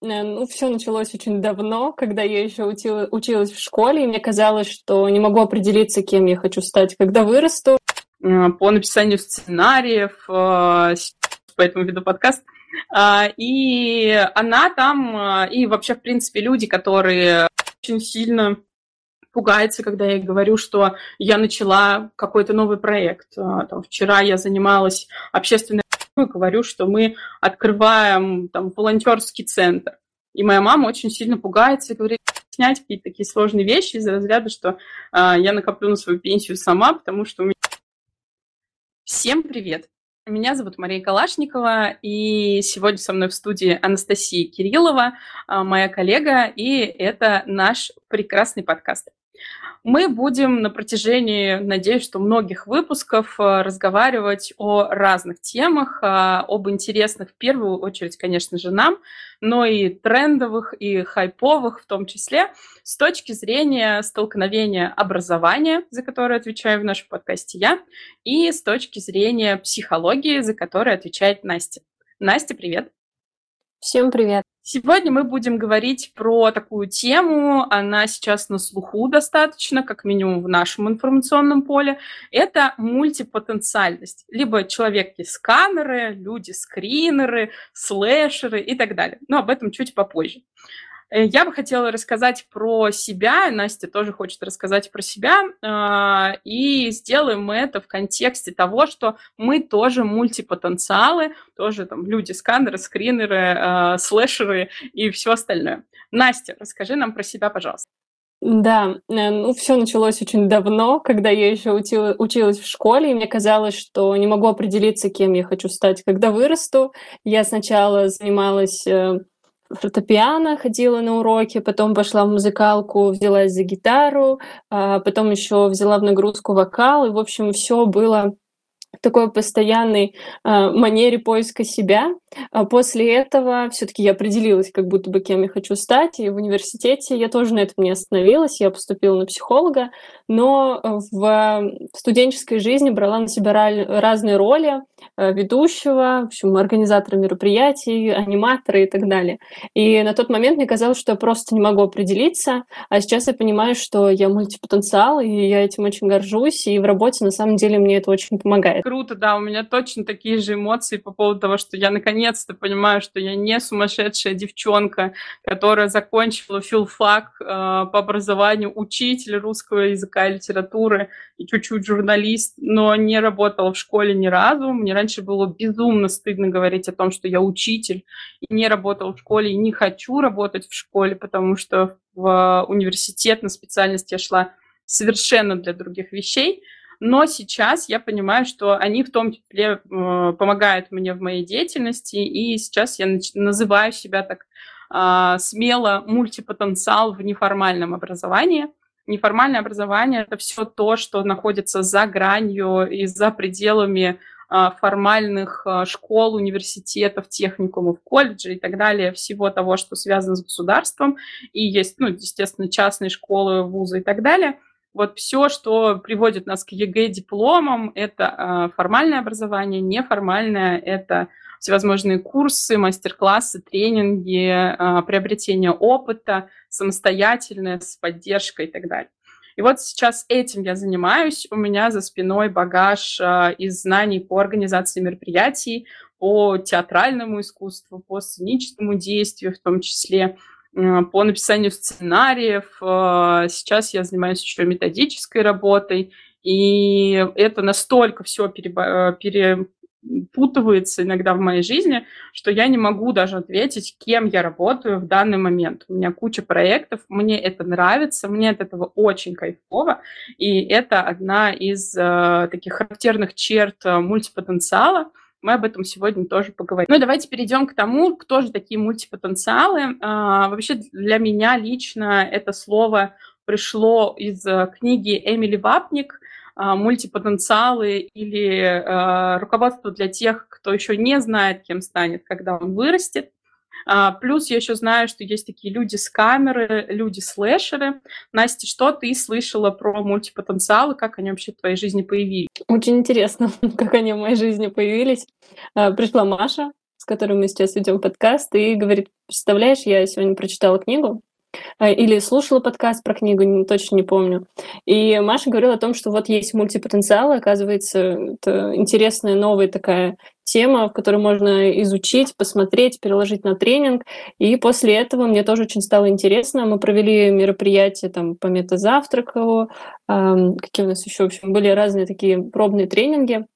Ну, все началось очень давно, когда я еще учила, училась в школе, и мне казалось, что не могу определиться, кем я хочу стать, когда вырасту. По написанию сценариев, э, поэтому веду подкаст. А, и она там, и вообще, в принципе, люди, которые очень сильно пугаются, когда я говорю, что я начала какой-то новый проект. Там, вчера я занималась общественной говорю, что мы открываем там волонтерский центр. И моя мама очень сильно пугается и говорит, снять какие-то такие сложные вещи из разряда, что э, я накоплю на свою пенсию сама, потому что у меня... Всем привет! Меня зовут Мария Калашникова, и сегодня со мной в студии Анастасия Кириллова, моя коллега, и это наш прекрасный подкаст. Мы будем на протяжении, надеюсь, что многих выпусков э, разговаривать о разных темах, а, об интересных, в первую очередь, конечно же, нам, но и трендовых, и хайповых в том числе, с точки зрения столкновения образования, за которое отвечаю в нашем подкасте я, и с точки зрения психологии, за которое отвечает Настя. Настя, привет! Всем привет! Сегодня мы будем говорить про такую тему, она сейчас на слуху достаточно, как минимум в нашем информационном поле. Это мультипотенциальность. Либо человеки-сканеры, люди-скринеры, слэшеры и так далее. Но об этом чуть попозже. Э, я бы хотела рассказать про себя, Настя тоже хочет рассказать про себя, а, и сделаем мы это в контексте того, что мы тоже мультипотенциалы, тоже там люди, сканеры, скринеры, а, слэшеры и все остальное. Настя, расскажи нам про себя, пожалуйста. Да, э, ну все началось очень давно, когда я еще учила, училась в школе, и мне казалось, что не могу определиться, кем я хочу стать, когда вырасту. Я сначала занималась э, фортепиано, ходила на уроки, потом пошла в музыкалку, взялась за гитару, а потом еще взяла в нагрузку вокал, и, в общем, все было такой постоянной э, манере поиска себя. А после этого все-таки я определилась, как будто бы кем я хочу стать, и в университете я тоже на этом не остановилась, я поступила на психолога, но в студенческой жизни брала на себя разные роли э, ведущего, в общем, организатора мероприятий, аниматора и так далее. И на тот момент мне казалось, что я просто не могу определиться, а сейчас я понимаю, что я мультипотенциал, и я этим очень горжусь, и в работе на самом деле мне это очень помогает. Круто, да, у меня точно такие же эмоции по поводу того, что я наконец наконец-то понимаю, что я не сумасшедшая девчонка, которая закончила филфак э, по образованию, учитель русского языка и литературы и чуть-чуть журналист, но не работала в школе ни разу. Мне раньше было безумно стыдно говорить о том, что я учитель и не работала в школе, и не хочу работать в школе, потому что в университет на специальность я шла совершенно для других вещей но сейчас я понимаю, что они в том числе э, помогают мне в моей деятельности, и сейчас я называю себя так э, смело мультипотенциал в неформальном образовании. Неформальное образование – это все то, что находится за гранью и за пределами а, формальных школ, университетов, техникумов, колледжей и так далее, всего того, что связано с государством. И есть, ну, естественно, частные школы, вузы и так далее – вот все, что приводит нас к ЕГЭ дипломам, это э, формальное образование, неформальное – это всевозможные курсы, мастер-классы, тренинги, э, приобретение опыта, самостоятельное, с поддержкой и так далее. И вот сейчас этим я занимаюсь. У меня за спиной багаж э, из знаний по организации мероприятий, по театральному искусству, по сценическому действию в том числе – Э, по написанию сценариев. Сейчас я занимаюсь еще методической работой, и это настолько все переба- перепутывается иногда в моей жизни, что я не могу даже ответить, кем я работаю в данный момент. У меня куча проектов, мне это нравится, мне от этого очень кайфово, и это одна из э, таких характерных черт э, мультипотенциала, мы об этом сегодня тоже поговорим. Ну давайте перейдем к тому, кто же такие мультипотенциалы. А, вообще для меня лично это слово пришло из э, книги Эмили Вапник «Мультипотенциалы» или а, «Руководство для тех, кто еще не знает, кем станет, когда он вырастет». А, плюс я еще знаю, что есть такие люди-сканеры, люди-слэшеры. Настя, что ты слышала про мультипотенциалы, как они вообще в твоей жизни появились? Очень интересно, как они в моей жизни появились. А, пришла Маша, с которым мы сейчас ведем подкаст, и говорит, представляешь, я сегодня прочитала книгу, а, или слушала подкаст про книгу, точно не помню. И Маша говорила о том, что вот есть мультипотенциалы, оказывается, это интересная новая такая тема, в которой можно изучить, посмотреть, переложить на тренинг. И после этого мне тоже очень стало интересно. Мы провели мероприятие там по метазавтраку, э, какие у нас еще, в общем, были разные такие пробные тренинги.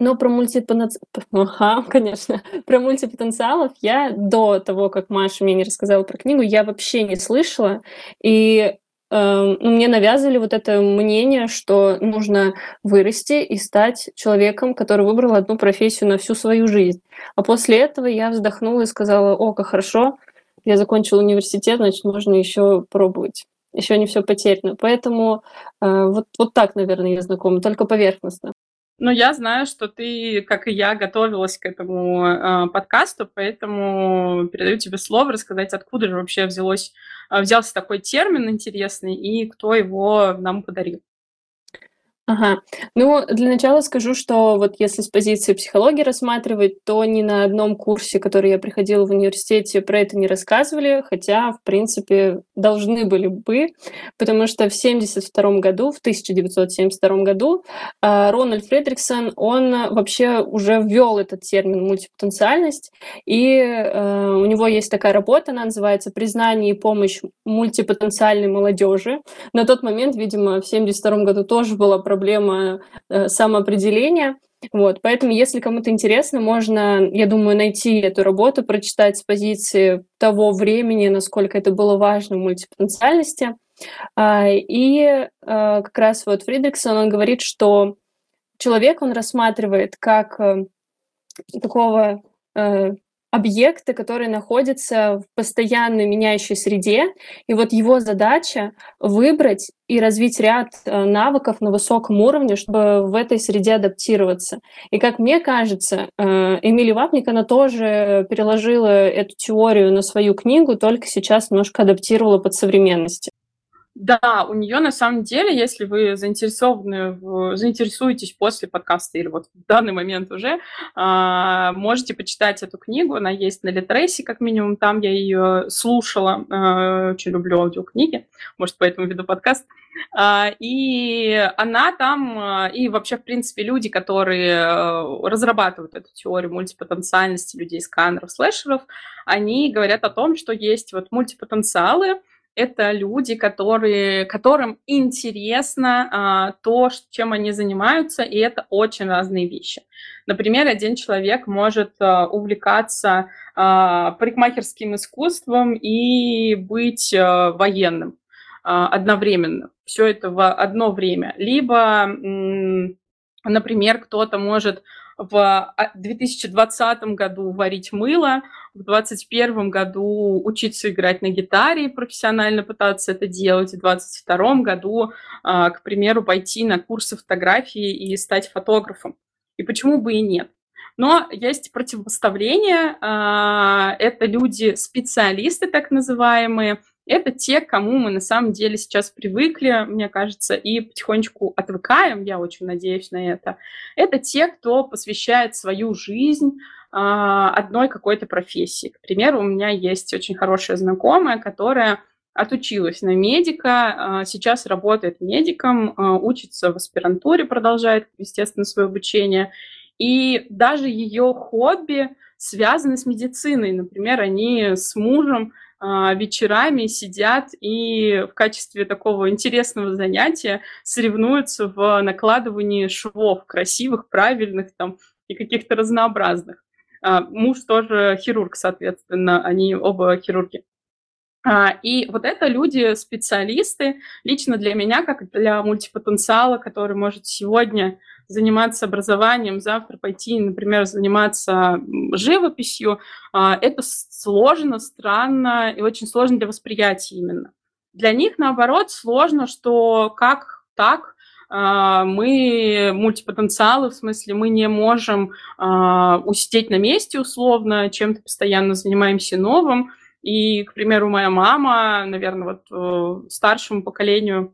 Но про мультипотенциал, ага, конечно, про мультипотенциалов я до того, как Маша мне не рассказала про книгу, я вообще не слышала. И э, мне навязывали вот это мнение, что нужно вырасти и стать человеком, который выбрал одну профессию на всю свою жизнь. А после этого я вздохнула и сказала, о, как хорошо, я закончила университет, значит, можно еще пробовать. Еще не все потеряно. Поэтому э, вот, вот так, наверное, я знакома, только поверхностно. Ну, я знаю, что ты, как и я, готовилась к этому э, подкасту, поэтому передаю тебе слово рассказать, откуда же вообще взялось, э, взялся такой термин интересный и кто его нам подарил. Ага. Ну, для начала скажу, что вот если с позиции психологии рассматривать, то ни на одном курсе, который я приходила в университете, про это не рассказывали, хотя, в принципе, должны были бы, потому что в 1972 году, в 1972 году а, Рональд Фредриксон, он вообще уже ввел этот термин мультипотенциальность, и э, у него есть такая работа, она называется «Признание и помощь мультипотенциальной молодежи». На тот момент, видимо, в 1972 году тоже была проблема проблема э, самоопределения. Вот, поэтому, если кому-то интересно, можно, я думаю, найти эту работу, прочитать с позиции того времени, насколько это было важно в мультипотенциальности. А, и э, как раз вот Фридриксон, он говорит, что человек он рассматривает как э, такого объекты, которые находятся в постоянно меняющей среде, и вот его задача выбрать и развить ряд э, навыков на высоком уровне, чтобы в этой среде адаптироваться. И как мне кажется, э, Эмили Вапник, она тоже переложила эту теорию на свою книгу, только сейчас немножко адаптировала под современности. Да, у нее на самом деле, если вы заинтересованы, в, заинтересуетесь после подкаста или вот в данный момент уже, э, можете почитать эту книгу. Она есть на Литресе, как минимум, там я ее слушала. Э, очень люблю аудиокниги, может, поэтому веду подкаст. Э, и она там, и вообще, в принципе, люди, которые разрабатывают эту теорию мультипотенциальности людей-сканеров, слэшеров, они говорят о том, что есть вот мультипотенциалы, это люди, которые, которым интересно а, то, чем они занимаются, и это очень разные вещи. Например, один человек может а, увлекаться а, парикмахерским искусством и быть а, военным а, одновременно. Все это в одно время. Либо, например, кто-то может в 2020 году варить мыло, в 2021 году учиться играть на гитаре и профессионально пытаться это делать, в 2022 году, а, к примеру, пойти на курсы фотографии и стать фотографом. И почему бы и нет? Но есть противопоставление. А, это люди-специалисты, так называемые, это те, кому мы на самом деле сейчас привыкли, мне кажется, и потихонечку отвыкаем, я очень надеюсь на это. Это те, кто посвящает свою жизнь а, одной какой-то профессии. К примеру, у меня есть очень хорошая знакомая, которая отучилась на медика, а, сейчас работает медиком, а, учится в аспирантуре, продолжает, естественно, свое обучение. И даже ее хобби связаны с медициной. Например, они с мужем вечерами сидят и в качестве такого интересного занятия соревнуются в накладывании швов красивых, правильных там и каких-то разнообразных. А, муж тоже хирург, соответственно, они оба хирурги. А, и вот это люди-специалисты, лично для меня, как для мультипотенциала, который может сегодня заниматься образованием, завтра пойти, например, заниматься живописью, а, это сложно, странно и очень сложно для восприятия именно. Для них, наоборот, сложно, что как так а, мы мультипотенциалы, в смысле мы не можем а, усидеть на месте условно, чем-то постоянно занимаемся новым. И, к примеру, моя мама, наверное, вот э, старшему поколению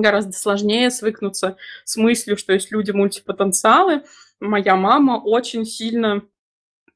гораздо сложнее свыкнуться с мыслью, что есть люди мультипотенциалы. Моя мама очень сильно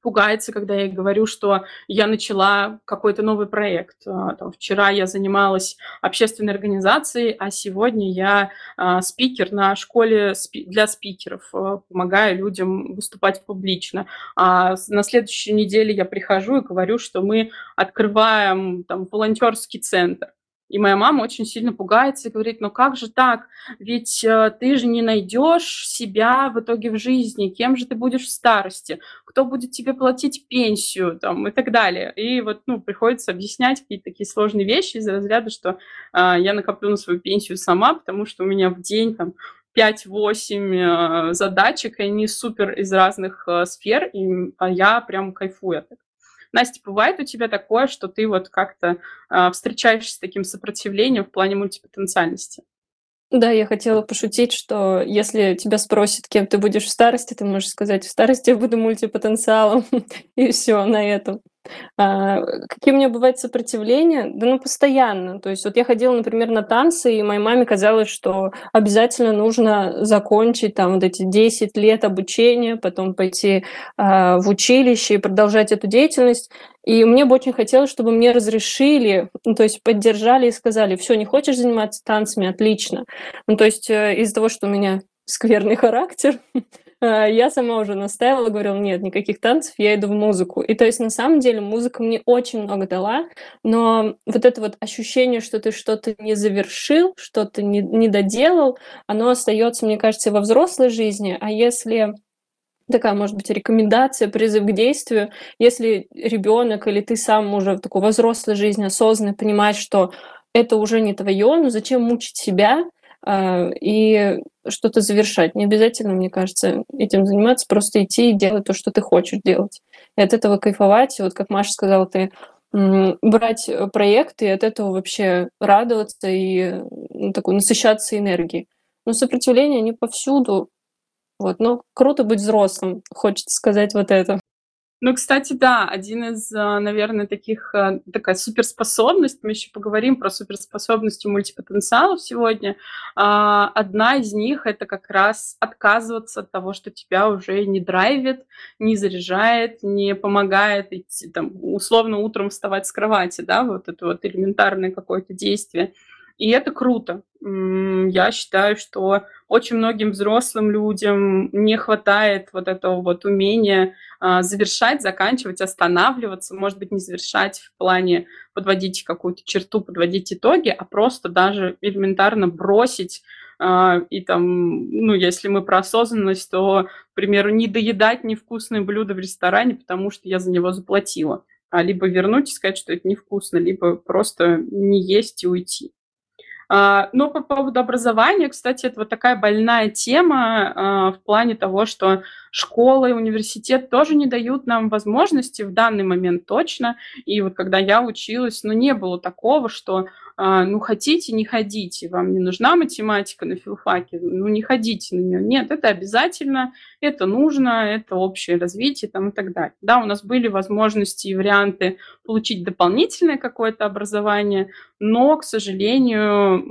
пугается, когда я говорю, что я начала какой-то новый проект. А, там, вчера я занималась общественной организацией, а сегодня я а, спикер на школе спи- для спикеров, а, помогаю людям выступать публично. А на следующей неделе я прихожу и говорю, что мы открываем там волонтерский центр. И моя мама очень сильно пугается и говорит, ну как же так? Ведь э, ты же не найдешь себя в итоге в жизни, кем же ты будешь в старости, кто будет тебе платить пенсию там, и так далее. И вот ну, приходится объяснять какие-то такие сложные вещи из разряда, что э, я накоплю на свою пенсию сама, потому что у меня в день там 5-8 э, задачек, и они супер из разных э, сфер, и, а я прям кайфую от этого. Настя, бывает у тебя такое, что ты вот как-то э, встречаешься с таким сопротивлением в плане мультипотенциальности? Да, я хотела пошутить, что если тебя спросят, кем ты будешь в старости, ты можешь сказать, в старости я буду мультипотенциалом, и все на этом. А, какие у меня бывают сопротивления? Да ну, постоянно. То есть вот я ходила, например, на танцы, и моей маме казалось, что обязательно нужно закончить там вот эти 10 лет обучения, потом пойти а, в училище и продолжать эту деятельность. И мне бы очень хотелось, чтобы мне разрешили, ну, то есть поддержали и сказали, все, не хочешь заниматься танцами, отлично. Ну, то есть э, из-за того, что у меня скверный характер, я сама уже настаивала, говорила, нет, никаких танцев, я иду в музыку. И то есть на самом деле музыка мне очень много дала, но вот это вот ощущение, что ты что-то не завершил, что-то не, не доделал, оно остается, мне кажется, во взрослой жизни. А если такая, может быть, рекомендация, призыв к действию, если ребенок или ты сам уже в такой взрослой жизни осознанно понимаешь, что это уже не твое, ну зачем мучить себя, а, и что-то завершать. Не обязательно, мне кажется, этим заниматься, просто идти и делать то, что ты хочешь делать. И от этого кайфовать. Вот как Маша сказала, ты брать э, проекты и от этого вообще радоваться и ну, такой насыщаться энергией. Но сопротивление не повсюду. Вот, но круто быть взрослым, хочется сказать вот это. Ну, кстати, да, один из, а, наверное, таких, а, такая суперспособность, мы еще поговорим про суперспособности мультипотенциалов сегодня. А, одна из них — это как раз отказываться от того, что тебя уже не драйвит, не заряжает, не помогает идти, там, условно утром вставать с кровати, да, вот это вот элементарное какое-то действие. И это круто. Я считаю, что очень многим взрослым людям не хватает вот этого вот умения а, завершать, заканчивать, останавливаться, может быть, не завершать в плане подводить какую-то черту, подводить итоги, а просто даже элементарно бросить а, и там, ну, если мы про осознанность, то, к примеру, не доедать невкусное блюдо в ресторане, потому что я за него заплатила, а либо вернуть и сказать, что это невкусно, либо просто не есть и уйти. А, но по поводу образования, кстати, это вот такая больная тема а, в плане того, что школа и университет тоже не дают нам возможности в данный момент точно. И вот когда я училась, ну, не было такого, что а, ну, хотите, не ходите, вам не нужна математика на филфаке, ну, не ходите на нее. Нет, это обязательно, это нужно, это общее развитие там, и так далее. Да, у нас были возможности и варианты получить дополнительное какое-то образование, но, к сожалению,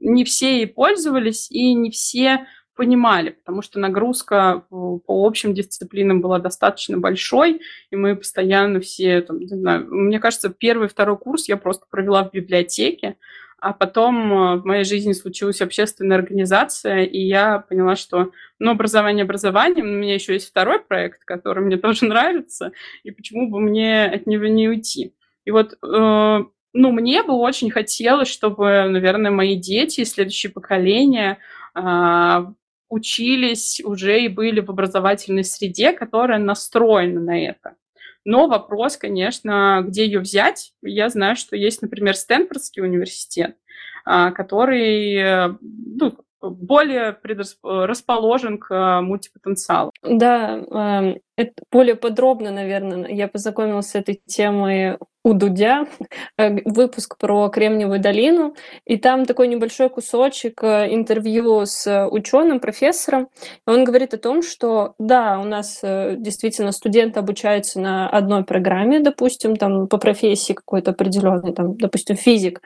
не все и пользовались, и не все понимали, потому что нагрузка по общим дисциплинам была достаточно большой, и мы постоянно все, там, не знаю, мне кажется, первый, второй курс я просто провела в библиотеке, а потом э, в моей жизни случилась общественная организация, и я поняла, что, ну, образование образованием, у меня еще есть второй проект, который мне тоже нравится, и почему бы мне от него не уйти. И вот, э, ну, мне бы очень хотелось, чтобы, наверное, мои дети и следующее поколение а, учились уже и были в образовательной среде, которая настроена на это. Но вопрос, конечно, где ее взять. Я знаю, что есть, например, Стэнфордский университет, а, который э, ну, более предрасположен к э, мультипотенциалу. Да, эм, это более подробно, наверное, я познакомилась с этой темой у Дудя, э, выпуск про Кремниевую долину, и там такой небольшой кусочек э, интервью с ученым, профессором. Он говорит о том, что да, у нас действительно студенты обучаются на одной программе, допустим, там по профессии какой-то определенной, там, допустим, физик,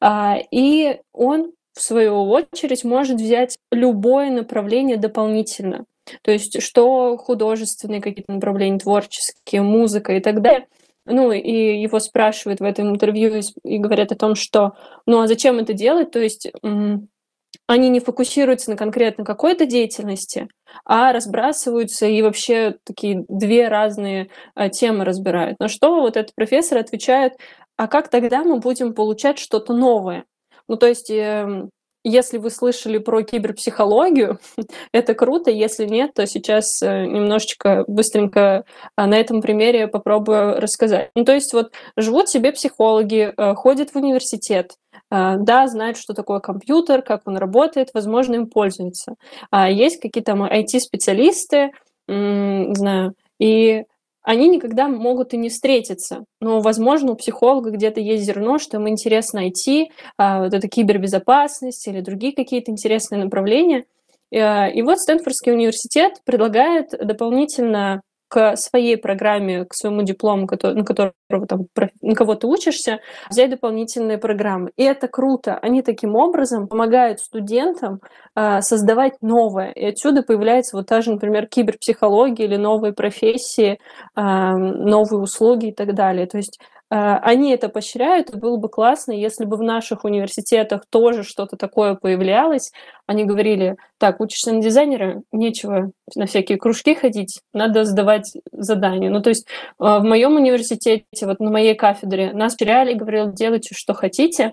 а, и он в свою очередь, может взять любое направление дополнительно. То есть что художественные какие-то направления, творческие, музыка и так далее. Ну, и его спрашивают в этом интервью и говорят о том, что, ну, а зачем это делать? То есть они не фокусируются на конкретно какой-то деятельности, а разбрасываются и вообще такие две разные а, темы разбирают. На что вот этот профессор отвечает, а как тогда мы будем получать что-то новое? Ну, то есть, э, если вы слышали про киберпсихологию, это круто. Если нет, то сейчас э, немножечко быстренько а, на этом примере попробую рассказать. Ну, то есть вот живут себе психологи, э, ходят в университет, э, да, знают, что такое компьютер, как он работает, возможно, им пользуются. А есть какие-то IT-специалисты, знаю, и они никогда могут и не встретиться. Но, возможно, у психолога где-то есть зерно, что им интересно найти, а, вот это кибербезопасность или другие какие-то интересные направления. И вот Стэнфордский университет предлагает дополнительно к своей программе, к своему диплому, на которого там, на кого ты учишься, взять дополнительные программы. И это круто. Они таким образом помогают студентам э, создавать новое. И отсюда появляется вот та же, например, киберпсихология или новые профессии, э, новые услуги и так далее. То есть а, они это поощряют, и было бы классно, если бы в наших университетах тоже что-то такое появлялось. Они говорили, так, учишься на дизайнера, нечего на всякие кружки ходить, надо сдавать задания. Ну, то есть а, в моем университете, вот на моей кафедре, нас теряли, говорили, делайте, что хотите,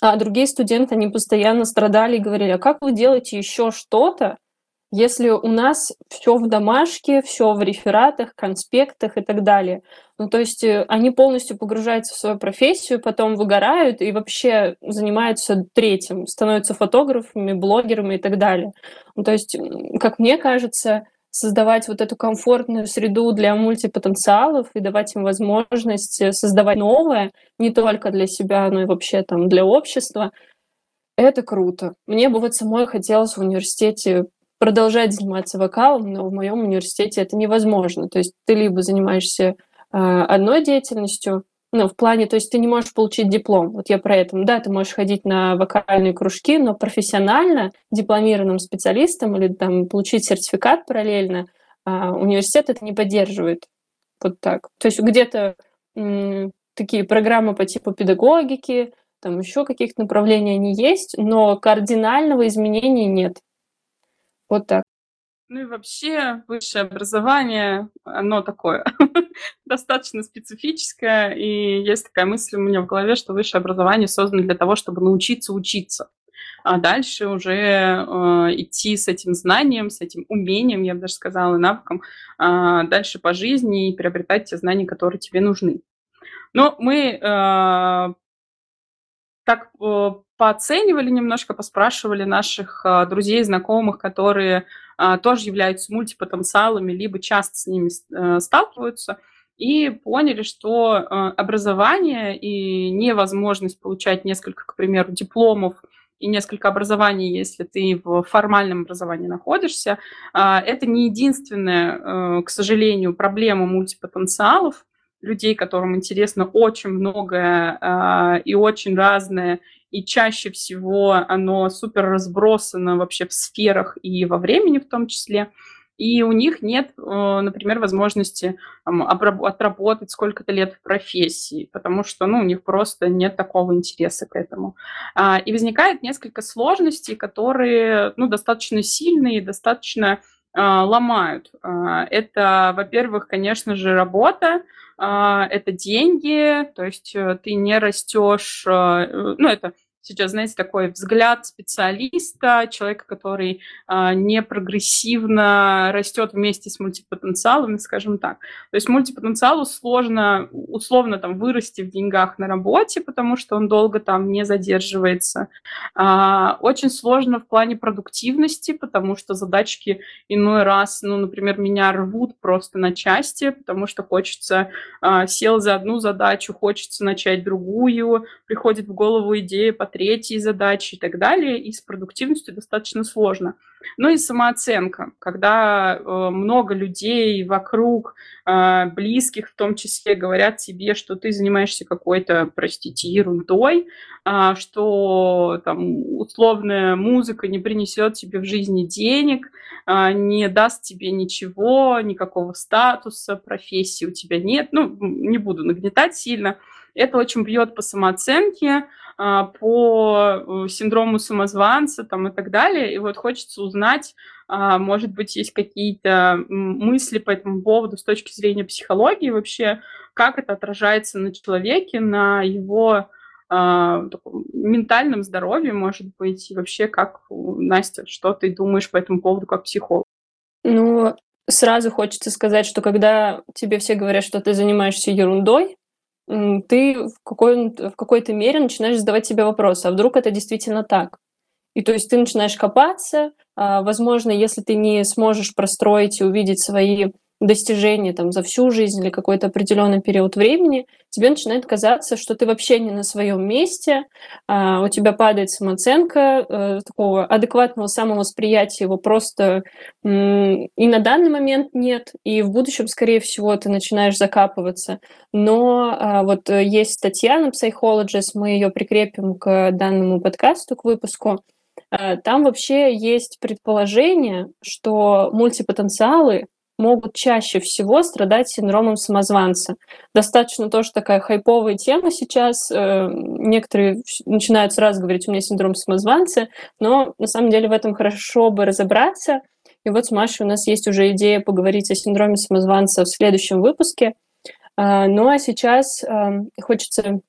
а другие студенты, они постоянно страдали и говорили, а как вы делаете еще что-то, если у нас все в домашке, все в рефератах, конспектах и так далее. Ну, то есть э, они полностью погружаются в свою профессию, потом выгорают и вообще занимаются третьим, становятся фотографами, блогерами и так далее. Ну, то есть, как мне кажется, создавать вот эту комфортную среду для мультипотенциалов и давать им возможность э, создавать новое не только для себя, но и вообще там для общества, это круто. Мне бы вот самой хотелось в университете продолжать заниматься вокалом, но в моем университете это невозможно. То есть ты либо занимаешься э, одной деятельностью, ну, в плане, то есть ты не можешь получить диплом. Вот я про это. Да, ты можешь ходить на вокальные кружки, но профессионально дипломированным специалистом или там получить сертификат параллельно э, университет это не поддерживает. Вот так. То есть где-то такие программы по типу педагогики, там еще каких-то направлений они есть, но кардинального изменения нет. Вот так. Ну и вообще высшее образование, оно такое достаточно специфическое, и есть такая мысль у меня в голове, что высшее образование создано для того, чтобы научиться учиться, а дальше уже э, идти с этим знанием, с этим умением, я бы даже сказала, навыком, э, дальше по жизни и приобретать те знания, которые тебе нужны. Но мы э, так э, пооценивали немножко, поспрашивали наших э, друзей, знакомых, которые э, тоже являются мультипотенциалами, либо часто с ними сталкиваются, и поняли, что образование и невозможность получать несколько, к примеру, дипломов и несколько образований, если ты в формальном образовании находишься, это не единственная, к сожалению, проблема мультипотенциалов, людей, которым интересно очень многое э, и очень разное, и чаще всего оно супер разбросано вообще в сферах и во времени в том числе. И у них нет, э, например, возможности отработать сколько-то лет в профессии, потому что ну, у них просто нет такого интереса к этому. А, и возникает несколько сложностей, которые ну, достаточно сильные, достаточно ломают. А, это, во-первых, конечно же, работа, а, это деньги, то есть э, ты не растешь, э, ну, это сейчас, знаете, такой взгляд специалиста, человека, который а, не прогрессивно растет вместе с мультипотенциалами, скажем так. То есть мультипотенциалу сложно, условно, там, вырасти в деньгах на работе, потому что он долго там не задерживается. А, очень сложно в плане продуктивности, потому что задачки иной раз, ну, например, меня рвут просто на части, потому что хочется, а, сел за одну задачу, хочется начать другую, приходит в голову идея, третьей задаче и так далее, и с продуктивностью достаточно сложно. Ну и самооценка, когда э, много людей вокруг, э, близких в том числе, говорят тебе, что ты занимаешься какой-то, простите, ерундой, э, что там условная музыка не принесет тебе в жизни денег, э, не даст тебе ничего, никакого статуса, профессии у тебя нет. Ну, не буду нагнетать сильно. Это очень бьет по самооценке, по э, синдрому самозванца там, и так далее. И вот хочется узнать, а, может быть, есть какие-то мысли по этому поводу с точки зрения психологии вообще, как это отражается на человеке, на его а, ментальном здоровье, может быть, и вообще как, Настя, что ты думаешь по этому поводу как психолог? Ну, сразу хочется сказать, что когда тебе все говорят, что ты занимаешься ерундой, ты в, какой, в какой-то мере начинаешь задавать себе вопрос, а вдруг это действительно так? И то есть ты начинаешь копаться, а, возможно, если ты не сможешь простроить и увидеть свои достижения там за всю жизнь или какой-то определенный период времени, тебе начинает казаться, что ты вообще не на своем месте, а, у тебя падает самооценка, э, такого адекватного самовосприятия его просто и на данный момент нет, и в будущем, скорее всего, ты начинаешь закапываться. Но а, вот э, есть статья на Psychologist, мы ее прикрепим к данному подкасту, к выпуску, э, там вообще есть предположение, что мультипотенциалы могут чаще всего страдать синдромом самозванца. Достаточно тоже такая хайповая тема сейчас. Э, некоторые начинают сразу говорить, у меня синдром самозванца, но на самом деле в этом хорошо бы разобраться. И вот с Машей у нас есть уже идея поговорить о синдроме самозванца в следующем выпуске. А, ну а сейчас эм, хочется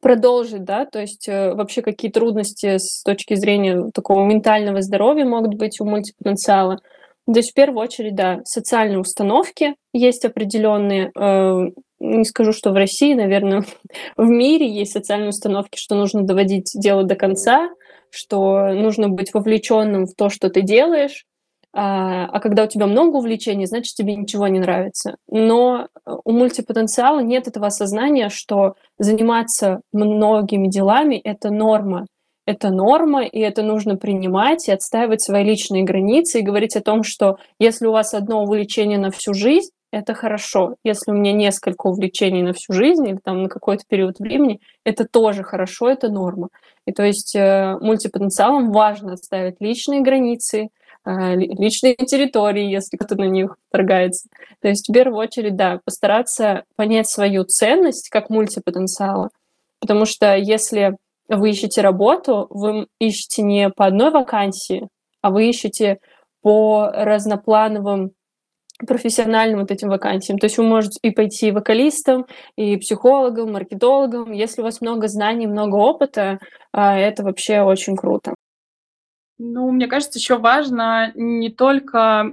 продолжить, да, то есть э, вообще какие трудности с точки зрения такого ментального здоровья могут быть у мультипотенциала – то есть в первую очередь, да, социальные установки есть определенные. Э, не скажу, что в России, наверное, в мире есть социальные установки, что нужно доводить дело до конца, что нужно быть вовлеченным в то, что ты делаешь. А, а когда у тебя много увлечений, значит, тебе ничего не нравится. Но у мультипотенциала нет этого осознания, что заниматься многими делами — это норма это норма, и это нужно принимать и отстаивать свои личные границы и говорить о том, что если у вас одно увлечение на всю жизнь, это хорошо. Если у меня несколько увлечений на всю жизнь или там на какой-то период времени, это тоже хорошо, это норма. И то есть э, мультипотенциалам важно отставить личные границы, э, личные территории, если кто-то на них вторгается. То есть в первую очередь, да, постараться понять свою ценность как мультипотенциала. Потому что если вы ищете работу, вы ищете не по одной вакансии, а вы ищете по разноплановым профессиональным вот этим вакансиям. То есть вы можете и пойти вокалистом, и психологом, маркетологом. Если у вас много знаний, много опыта, а, это вообще очень круто. Ну, мне кажется, еще важно не только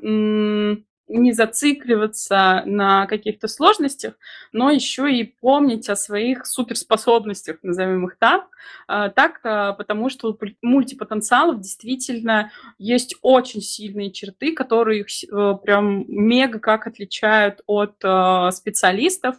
не зацикливаться на каких-то сложностях, но еще и помнить о своих суперспособностях, назовем их так, а, так а, потому что у мультипотенциалов действительно есть очень сильные черты, которые их э, прям мега как отличают от а, специалистов.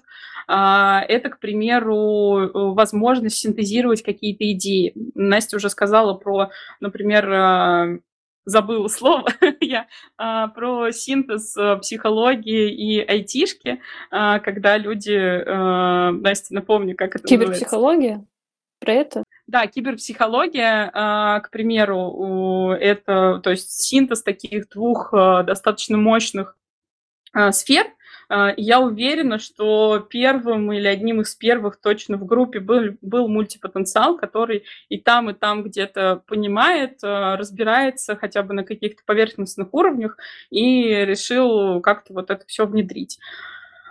Это, к примеру, возможность синтезировать какие-то идеи. Настя уже сказала про, например, забыла слово я, а, про синтез а, психологии и айтишки, а, когда люди, а, Настя, напомню, как это Киберпсихология? Называется. Про это? Да, киберпсихология, а, к примеру, это, то есть синтез таких двух а, достаточно мощных а, сфер – я уверена, что первым или одним из первых точно в группе был, был мультипотенциал, который и там, и там где-то понимает, а, разбирается хотя бы на каких-то поверхностных уровнях и решил как-то вот это все внедрить.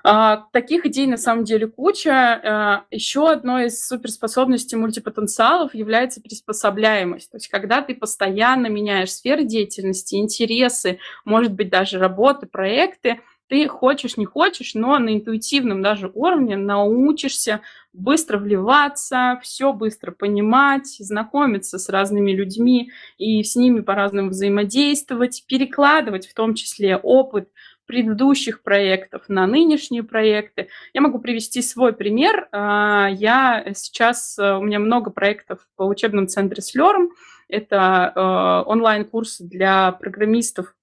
Uh, таких идей на самом деле куча. Еще одной из суперспособностей мультипотенциалов является приспособляемость. То есть когда ты постоянно меняешь сферы деятельности, интересы, может быть даже работы, проекты, ты хочешь, не хочешь, но на интуитивном даже уровне научишься быстро вливаться, все быстро понимать, знакомиться с разными людьми и с ними по-разному взаимодействовать, перекладывать в том числе опыт предыдущих проектов на нынешние проекты. Я могу привести свой пример. А, я сейчас, э, у меня много проектов по учебным центре Слером. Это э, онлайн-курсы для программистов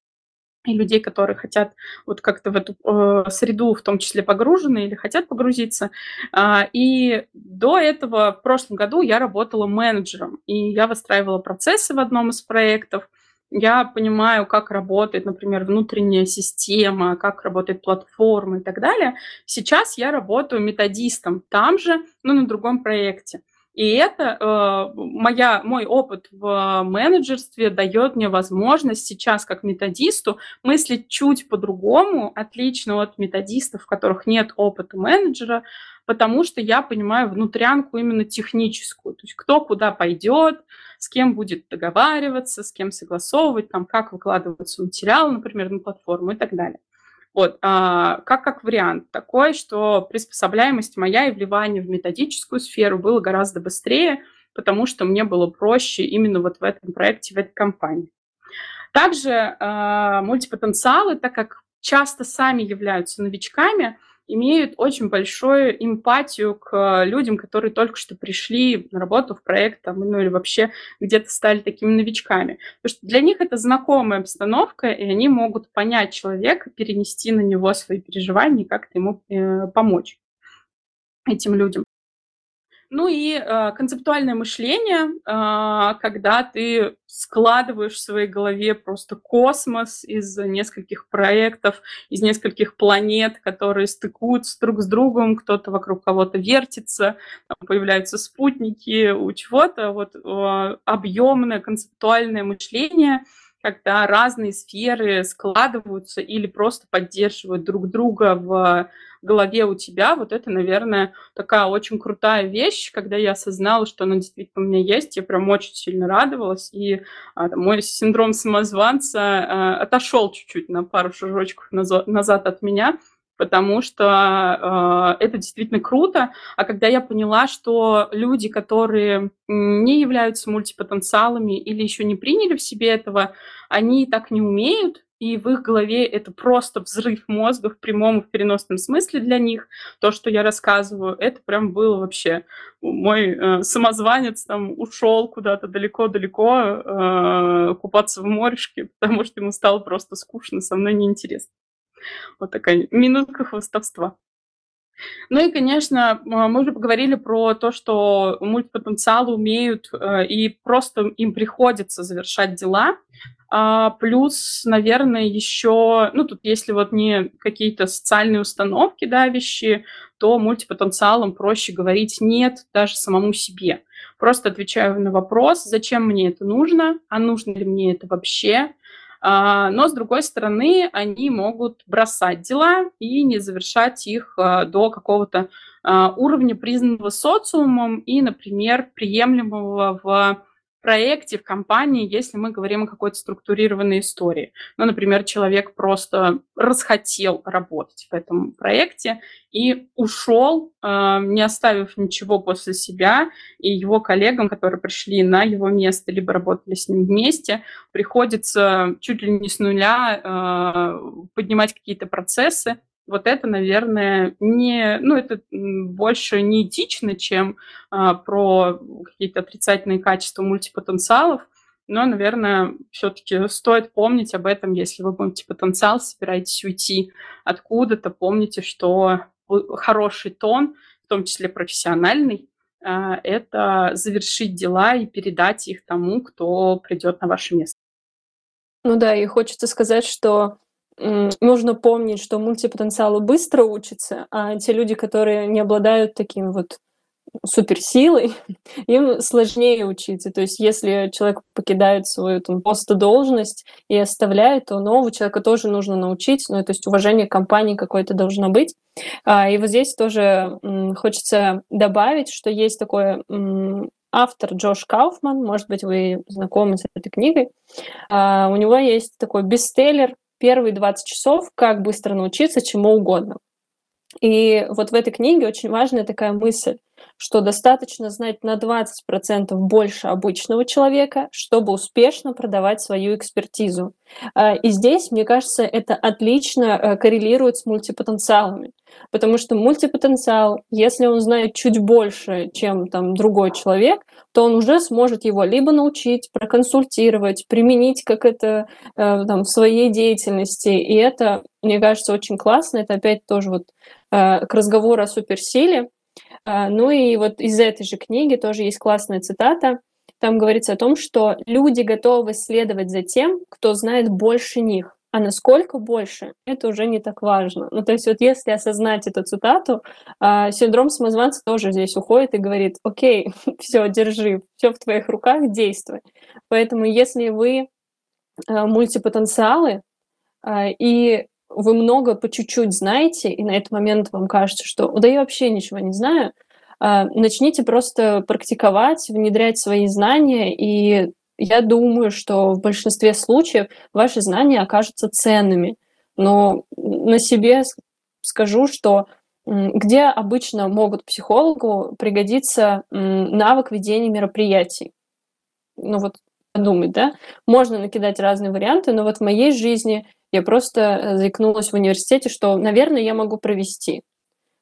и людей, которые хотят вот как-то в эту э, среду, в том числе погружены или хотят погрузиться. А, и до этого в прошлом году я работала менеджером, и я выстраивала процессы в одном из проектов. Я понимаю, как работает, например, внутренняя система, как работает платформа и так далее. Сейчас я работаю методистом там же, но на другом проекте. И это э, моя, мой опыт в менеджерстве дает мне возможность сейчас, как методисту, мыслить чуть по-другому, отлично от методистов, у которых нет опыта менеджера, потому что я понимаю внутрянку именно техническую, то есть кто куда пойдет, с кем будет договариваться, с кем согласовывать, там, как выкладывается материал, например, на платформу и так далее. Вот, а, как, как вариант такой, что приспособляемость моя и вливание в методическую сферу было гораздо быстрее, потому что мне было проще именно вот в этом проекте, в этой компании. Также а, мультипотенциалы, так как часто сами являются новичками, имеют очень большую эмпатию к людям, которые только что пришли на работу в проект, там, ну или вообще где-то стали такими новичками. Потому что для них это знакомая обстановка, и они могут понять человека, перенести на него свои переживания и как-то ему э, помочь этим людям. Ну и э, концептуальное мышление, э, когда ты складываешь в своей голове просто космос из нескольких проектов, из нескольких планет, которые стыкуются друг с другом, кто-то вокруг кого-то вертится, появляются спутники у чего-то. Вот э, объемное концептуальное мышление – когда разные сферы складываются или просто поддерживают друг друга в голове у тебя, вот это, наверное, такая очень крутая вещь, когда я осознала, что она действительно у меня есть, я прям очень сильно радовалась, и а, мой синдром самозванца а, отошел чуть-чуть на пару шажочков назад, назад от меня, потому что э, это действительно круто. А когда я поняла, что люди, которые не являются мультипотенциалами или еще не приняли в себе этого, они так не умеют, и в их голове это просто взрыв мозга в прямом и переносном смысле для них. То, что я рассказываю, это прям было вообще... Мой э, самозванец там ушел куда-то далеко-далеко э, купаться в морешке, потому что ему стало просто скучно, со мной неинтересно. Вот такая минутка хвостовства. Ну и, конечно, мы уже поговорили про то, что мультипотенциалы умеют э, и просто им приходится завершать дела. А, плюс, наверное, еще, ну тут если вот не какие-то социальные установки давящие, то мультипотенциалам проще говорить «нет» даже самому себе. Просто отвечаю на вопрос, зачем мне это нужно, а нужно ли мне это вообще, но, с другой стороны, они могут бросать дела и не завершать их а, до какого-то а, уровня, признанного социумом и, например, приемлемого в проекте, в компании, если мы говорим о какой-то структурированной истории. Ну, например, человек просто расхотел работать в этом проекте и ушел, э, не оставив ничего после себя, и его коллегам, которые пришли на его место, либо работали с ним вместе, приходится чуть ли не с нуля э, поднимать какие-то процессы, вот это, наверное, не, ну, это больше не этично, чем а, про какие-то отрицательные качества мультипотенциалов, но, наверное, все-таки стоит помнить об этом, если вы мультипотенциал, собираетесь уйти откуда-то, помните, что хороший тон, в том числе профессиональный, а, это завершить дела и передать их тому, кто придет на ваше место. Ну да, и хочется сказать, что нужно помнить, что мультипотенциалы быстро учатся, а те люди, которые не обладают таким вот суперсилой, им сложнее учиться. То есть если человек покидает свою там, должность и оставляет, то нового человека тоже нужно научить. Ну, то есть уважение к компании какое-то должно быть. А, и вот здесь тоже хочется добавить, что есть такой автор Джош Кауфман, может быть, вы знакомы с этой книгой. А, у него есть такой бестселлер первые 20 часов, как быстро научиться чему угодно. И вот в этой книге очень важная такая мысль, что достаточно знать на 20% больше обычного человека, чтобы успешно продавать свою экспертизу. А, и здесь, мне кажется, это отлично э, коррелирует с мультипотенциалами, потому что мультипотенциал, если он знает чуть больше, чем там другой человек, то он уже сможет его либо научить, проконсультировать, применить как это э, там, в своей деятельности. И это, мне кажется, очень классно. Это опять тоже вот э, к разговору о суперсиле. Ну и вот из этой же книги тоже есть классная цитата – там говорится о том, что люди готовы следовать за тем, кто знает больше них. А насколько больше, это уже не так важно. Ну, то есть вот если осознать эту цитату, э, синдром самозванца тоже здесь уходит и говорит, окей, все, держи, все в твоих руках, действуй. Поэтому если вы э, мультипотенциалы, и вы много по чуть-чуть знаете, и на этот момент вам кажется, что да я вообще ничего не знаю, а, начните просто практиковать, внедрять свои знания, и я думаю, что в большинстве случаев ваши знания окажутся ценными. Но на себе скажу, что где обычно могут психологу пригодиться навык ведения мероприятий. Ну вот подумать, да? Можно накидать разные варианты, но вот в моей жизни я просто э, заикнулась в университете, что, наверное, я могу провести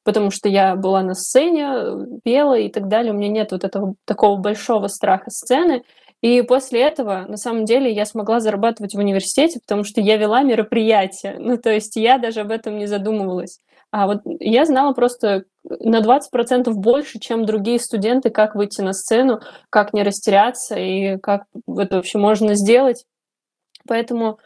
потому что я была на сцене, пела и так далее. У меня нет вот этого такого большого страха сцены. И после этого, на самом деле, я смогла зарабатывать в университете, потому что я вела мероприятия. Ну, то есть я даже об этом не задумывалась. А вот я знала просто на 20% больше, чем другие студенты, как выйти на сцену, как не растеряться и как это вообще можно сделать. Поэтому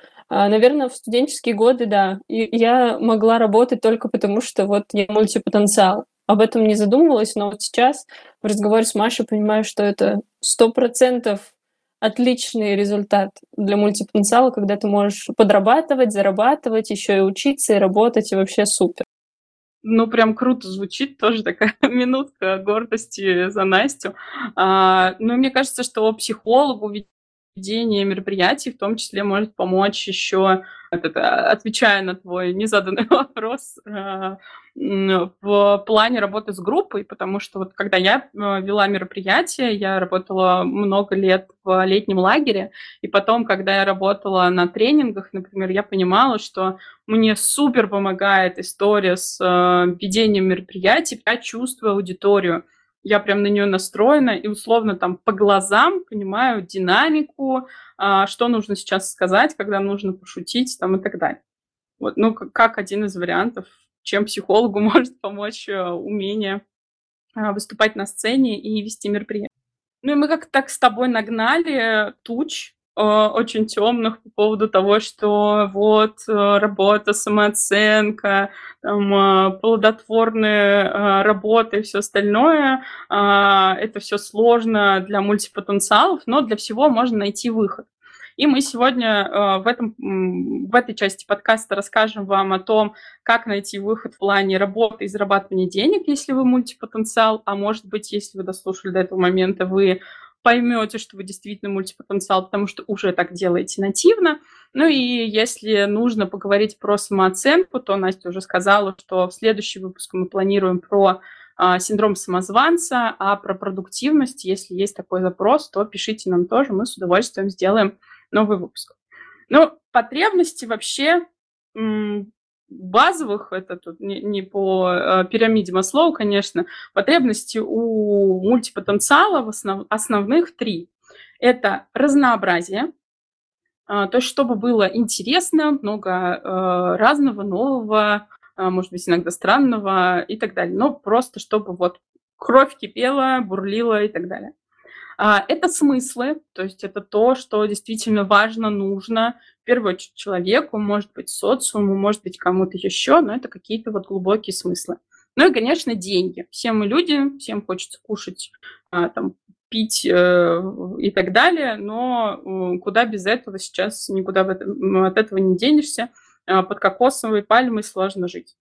наверное, в студенческие годы, да, и я могла работать только потому, что вот я мультипотенциал. Об этом не задумывалась, но вот сейчас в разговоре с Машей понимаю, что это сто процентов отличный результат для мультипотенциала, когда ты можешь подрабатывать, зарабатывать, еще и учиться, и работать, и вообще супер. Ну, прям круто звучит, тоже такая минутка гордости за Настю. А, ну, мне кажется, что психологу ведь ведение мероприятий в том числе может помочь еще, отвечая на твой незаданный вопрос, э, в плане работы с группой, потому что вот когда я э, вела мероприятие, я работала много лет в летнем лагере, и потом, когда я работала на тренингах, например, я понимала, что мне супер помогает история с ведением мероприятий, я чувствую аудиторию, я прям на нее настроена и условно там по глазам понимаю динамику, а, что нужно сейчас сказать, когда нужно пошутить там и так далее. Вот, ну, как один из вариантов, чем психологу может помочь э, умение а, выступать на сцене и вести мероприятие. Ну и мы как-то так с тобой нагнали туч, Э, очень темных по поводу того, что вот э, работа, самооценка, там, э, плодотворная работа и все остальное, это все сложно для мультипотенциалов, но для всего можно найти выход. И мы сегодня в, этом, в этой части подкаста расскажем вам о том, как найти выход в плане работы и зарабатывания денег, если вы мультипотенциал, а может быть, если вы дослушали до этого момента, вы поймете, что вы действительно мультипотенциал, потому что уже так делаете нативно. Ну и если нужно поговорить про самооценку, то Настя уже сказала, что в следующий выпуск мы планируем про а, синдром самозванца, а про продуктивность, если есть такой запрос, то пишите нам тоже, мы с удовольствием сделаем новый выпуск. Ну, потребности вообще базовых, это тут не, не по э, пирамиде Маслоу, конечно, потребности у мультипотенциала в основ, основных три. Это разнообразие, э, то есть чтобы было интересно, много э, разного, нового, э, может быть, иногда странного и так далее. Но просто чтобы вот кровь кипела, бурлила и так далее. А, это смыслы, то есть это то, что действительно важно, нужно, в первую очередь человеку, может быть, социуму, может быть, кому-то еще, но это какие-то вот глубокие смыслы. Ну и, конечно, деньги. Все мы люди, всем хочется кушать, а, там, пить э, и так далее, но куда без этого сейчас никуда от этого не денешься. А, под кокосовой пальмой сложно жить.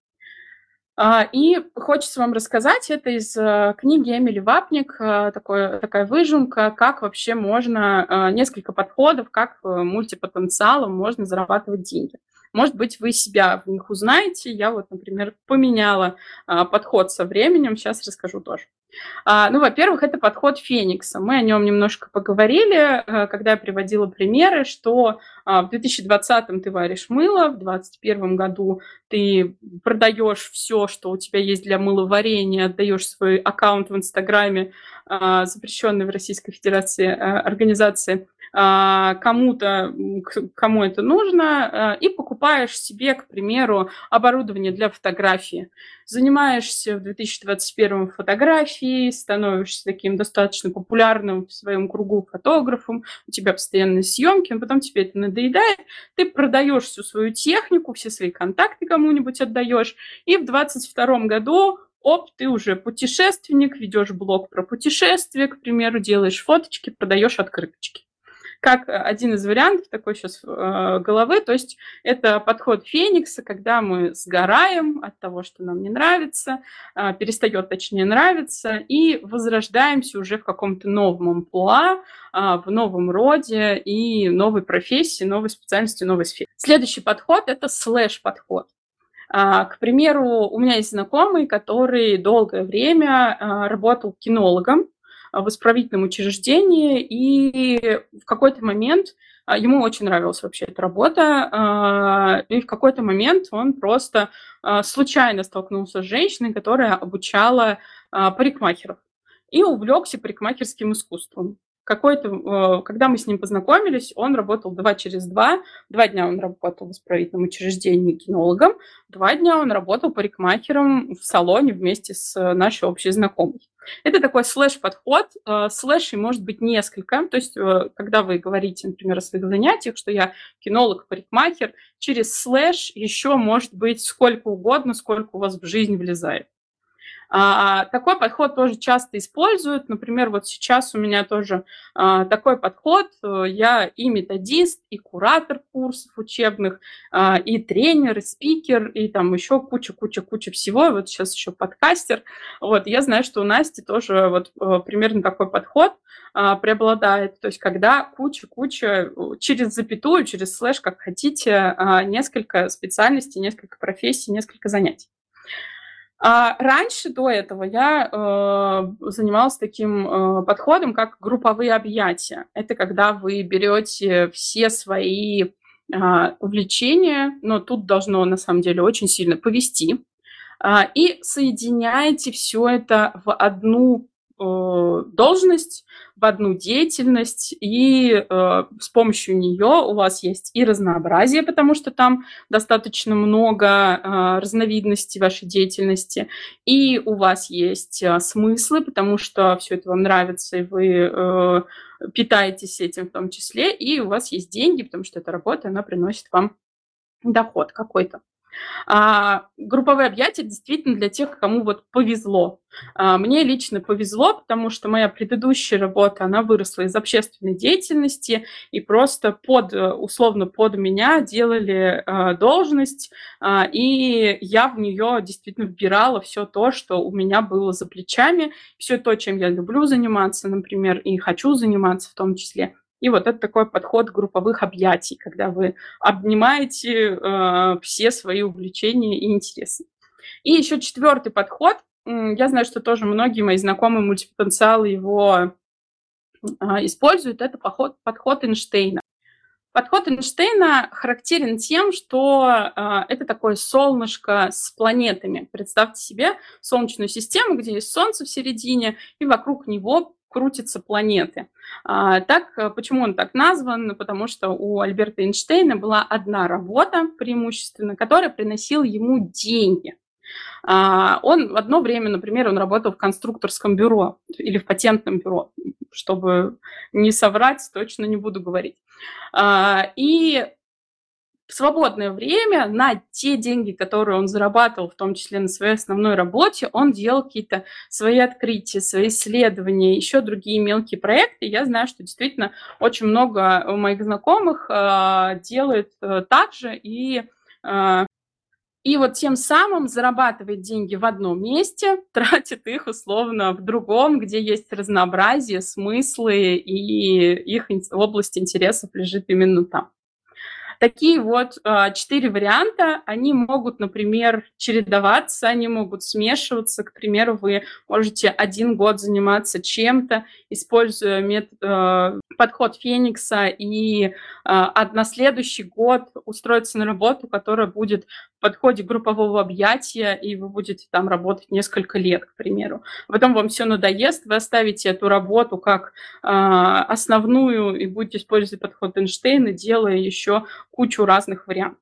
А, и хочется вам рассказать, это из э, книги Эмили Вапник, э, такое, такая выжимка, как вообще можно, э, несколько подходов, как мультипотенциалом можно зарабатывать деньги. Может быть, вы себя в них узнаете. Я вот, например, поменяла подход со временем, сейчас расскажу тоже. А, ну, во-первых, это подход Феникса. Мы о нем немножко поговорили, э, когда я приводила примеры, что а, в 2020 ты варишь мыло, в 2021 году ты продаешь все, что у тебя есть для мыловарения, отдаешь свой аккаунт в Инстаграме, а, запрещенной в Российской Федерации э, организации, кому-то, кому это нужно, и покупаешь себе, к примеру, оборудование для фотографии. Занимаешься в 2021 фотографией, становишься таким достаточно популярным в своем кругу фотографом, у тебя постоянные съемки, но потом тебе это надоедает, ты продаешь всю свою технику, все свои контакты кому-нибудь отдаешь, и в 2022 году оп, ты уже путешественник, ведешь блог про путешествия, к примеру, делаешь фоточки, продаешь открыточки как э, один из вариантов такой сейчас э, головы. То есть это подход Феникса, когда мы сгораем от того, что нам не нравится, э, перестает точнее нравиться, и возрождаемся уже в каком-то новом амплуа, э, в новом роде и новой профессии, новой специальности, новой сфере. Следующий подход – это слэш-подход. А, к примеру, у меня есть знакомый, который долгое время э, работал кинологом, в исправительном учреждении, и в какой-то момент а, ему очень нравилась вообще эта работа, а, и в какой-то момент он просто а, случайно столкнулся с женщиной, которая обучала парикмахеров, и увлекся парикмахерским искусством какой-то, э, когда мы с ним познакомились, он работал два через два. Два дня он работал в исправительном учреждении кинологом, два дня он работал парикмахером в салоне вместе с нашей общей знакомой. Это такой слэш-подход. Э, слэшей может быть несколько. То есть, э, когда вы говорите, например, о своих занятиях, что я кинолог, парикмахер, через слэш еще может быть сколько угодно, сколько у вас в жизнь влезает. А, такой подход тоже часто используют. Например, вот сейчас у меня тоже а, такой подход. Я и методист, и куратор курсов учебных, а, и тренер, и спикер, и там еще куча-куча-куча всего. Вот сейчас еще подкастер. Вот я знаю, что у Насти тоже вот примерно такой подход преобладает. То есть когда куча-куча через запятую, через слэш, как хотите, несколько специальностей, несколько профессий, несколько занятий. А раньше до этого я э, занималась таким э, подходом, как групповые объятия. Это когда вы берете все свои э, увлечения, но тут должно на самом деле очень сильно повести, э, и соединяете все это в одну должность, в одну деятельность, и э, с помощью нее у вас есть и разнообразие, потому что там достаточно много э, разновидностей вашей деятельности, и у вас есть э, смыслы, потому что все это вам нравится, и вы э, питаетесь этим в том числе, и у вас есть деньги, потому что эта работа, она приносит вам доход какой-то. А, групповые объятия действительно для тех, кому вот повезло. А, мне лично повезло, потому что моя предыдущая работа, она выросла из общественной деятельности, и просто под, условно под меня делали а, должность, а, и я в нее действительно вбирала все то, что у меня было за плечами, все то, чем я люблю заниматься, например, и хочу заниматься в том числе. И вот это такой подход групповых объятий, когда вы обнимаете э, все свои увлечения и интересы. И еще четвертый подход. Я знаю, что тоже многие мои знакомые мультипотенциалы его э, используют. Это подход, подход Эйнштейна. Подход Эйнштейна характерен тем, что э, это такое солнышко с планетами. Представьте себе Солнечную систему, где есть Солнце в середине, и вокруг него крутятся планеты. А, так, э, почему он так назван? Потому что у Альберта Эйнштейна была одна работа преимущественно, которая приносила ему деньги. А, он в одно время, например, он работал в конструкторском бюро или в патентном бюро, чтобы не соврать, точно не буду говорить. А, и в свободное время на те деньги, которые он зарабатывал, в том числе на своей основной работе, он делал какие-то свои открытия, свои исследования, еще другие мелкие проекты. Я знаю, что действительно очень много моих знакомых э, делают э, так же и э, и вот тем самым зарабатывает деньги в одном месте, тратит их условно в другом, где есть разнообразие, смыслы, и их область интересов лежит именно там. Такие вот а, четыре варианта, они могут, например, чередоваться, они могут смешиваться. К примеру, вы можете один год заниматься чем-то, используя метод, э, подход Феникса, и э, на следующий год устроиться на работу, которая будет подходе группового объятия, и вы будете там работать несколько лет, к примеру. Потом вам все надоест, вы оставите эту работу как э, основную и будете использовать подход Эйнштейна, делая еще кучу разных вариантов.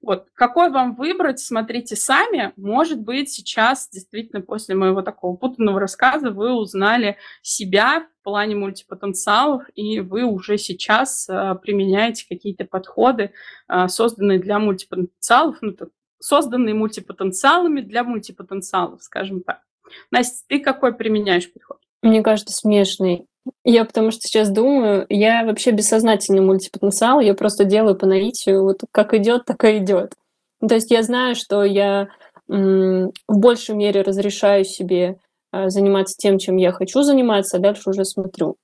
Вот. Какой вам выбрать, смотрите сами. Может быть, сейчас действительно после моего такого путанного рассказа вы узнали себя в плане мультипотенциалов, и вы уже сейчас э, применяете какие-то подходы, э, созданные для мультипотенциалов, ну, созданные мультипотенциалами для мультипотенциалов, скажем так. Настя, ты какой применяешь подход? Мне кажется, смешный. Я потому что сейчас думаю, я вообще бессознательный мультипотенциал, я просто делаю по наитию, вот как идет, так и идет. То есть я знаю, что я в большей мере разрешаю себе а, заниматься тем, чем я хочу заниматься, а дальше уже смотрю.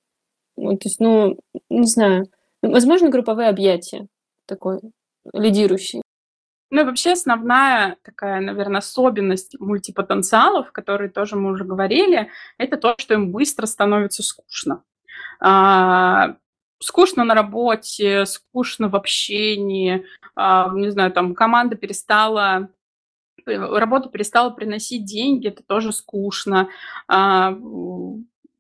Вот, то есть, ну, не знаю. Возможно, групповые объятия такой лидирующий. Ну и вообще основная такая, наверное, особенность мультипотенциалов, которые тоже мы уже говорили, это то, что им быстро становится скучно. А, скучно на работе, скучно в общении, а, не знаю, там команда перестала работа перестала приносить деньги, это тоже скучно. А,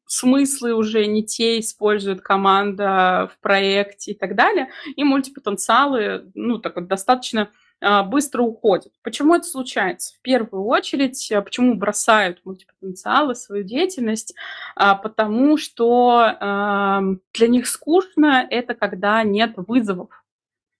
смыслы уже не те использует команда в проекте и так далее. И мультипотенциалы, ну, так вот, достаточно быстро уходят. Почему это случается? В первую очередь, а, почему бросают мультипотенциалы свою деятельность? А, потому что для них скучно это когда нет вызовов.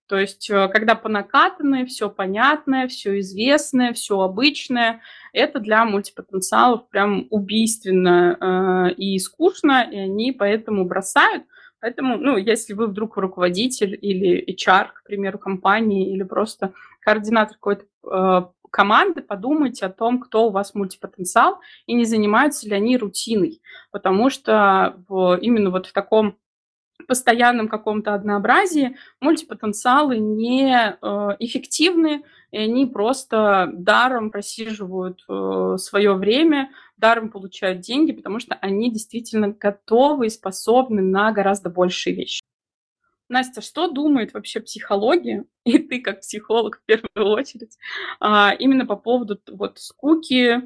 То есть, э, когда по накатанной, все понятное, все известное, все обычное, это для мультипотенциалов прям убийственно и скучно, и они поэтому бросают. Поэтому, ну, если вы вдруг руководитель или HR, к примеру, компании, или просто координатор какой-то э, команды, подумайте о том, кто у вас мультипотенциал, и не занимаются ли они рутиной. Потому что в, именно вот в таком постоянном каком-то однообразии мультипотенциалы не э, эффективны, и они просто даром просиживают э, свое время, даром получают деньги, потому что они действительно готовы и способны на гораздо большие вещи. Настя, что думает вообще психология, и ты как психолог в первую очередь, а, именно по поводу вот скуки,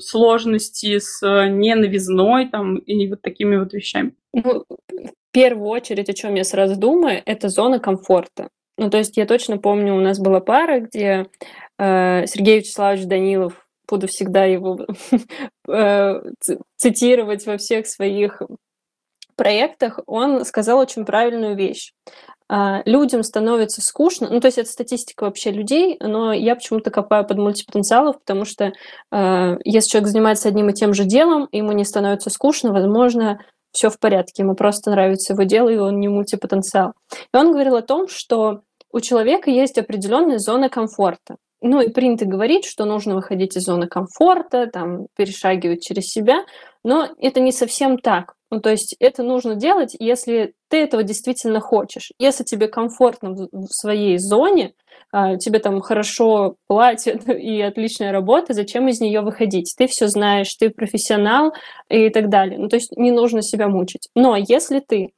сложности с ненавизной там, и вот такими вот вещами? Ну, в первую очередь, о чем я сразу думаю, это зона комфорта. Ну, то есть я точно помню, у нас была пара, где э, Сергей Вячеславович Данилов, буду всегда его э, цитировать во всех своих проектах, он сказал очень правильную вещь. А, людям становится скучно, ну, то есть это статистика вообще людей, но я почему-то копаю под мультипотенциалов, потому что э, если человек занимается одним и тем же делом, ему не становится скучно, возможно, все в порядке, ему просто нравится его дело, и он не мультипотенциал. И он говорил о том, что у человека есть определенная зона комфорта. Ну и принято говорить, что нужно выходить из зоны комфорта, там, перешагивать через себя, но это не совсем так. Ну, то есть это нужно делать, если ты этого действительно хочешь. Если тебе комфортно в своей зоне, а, тебе там хорошо платят и отличная работа, зачем из нее выходить? Ты все знаешь, ты профессионал и так далее. Ну, то есть не нужно себя мучить. Но если ты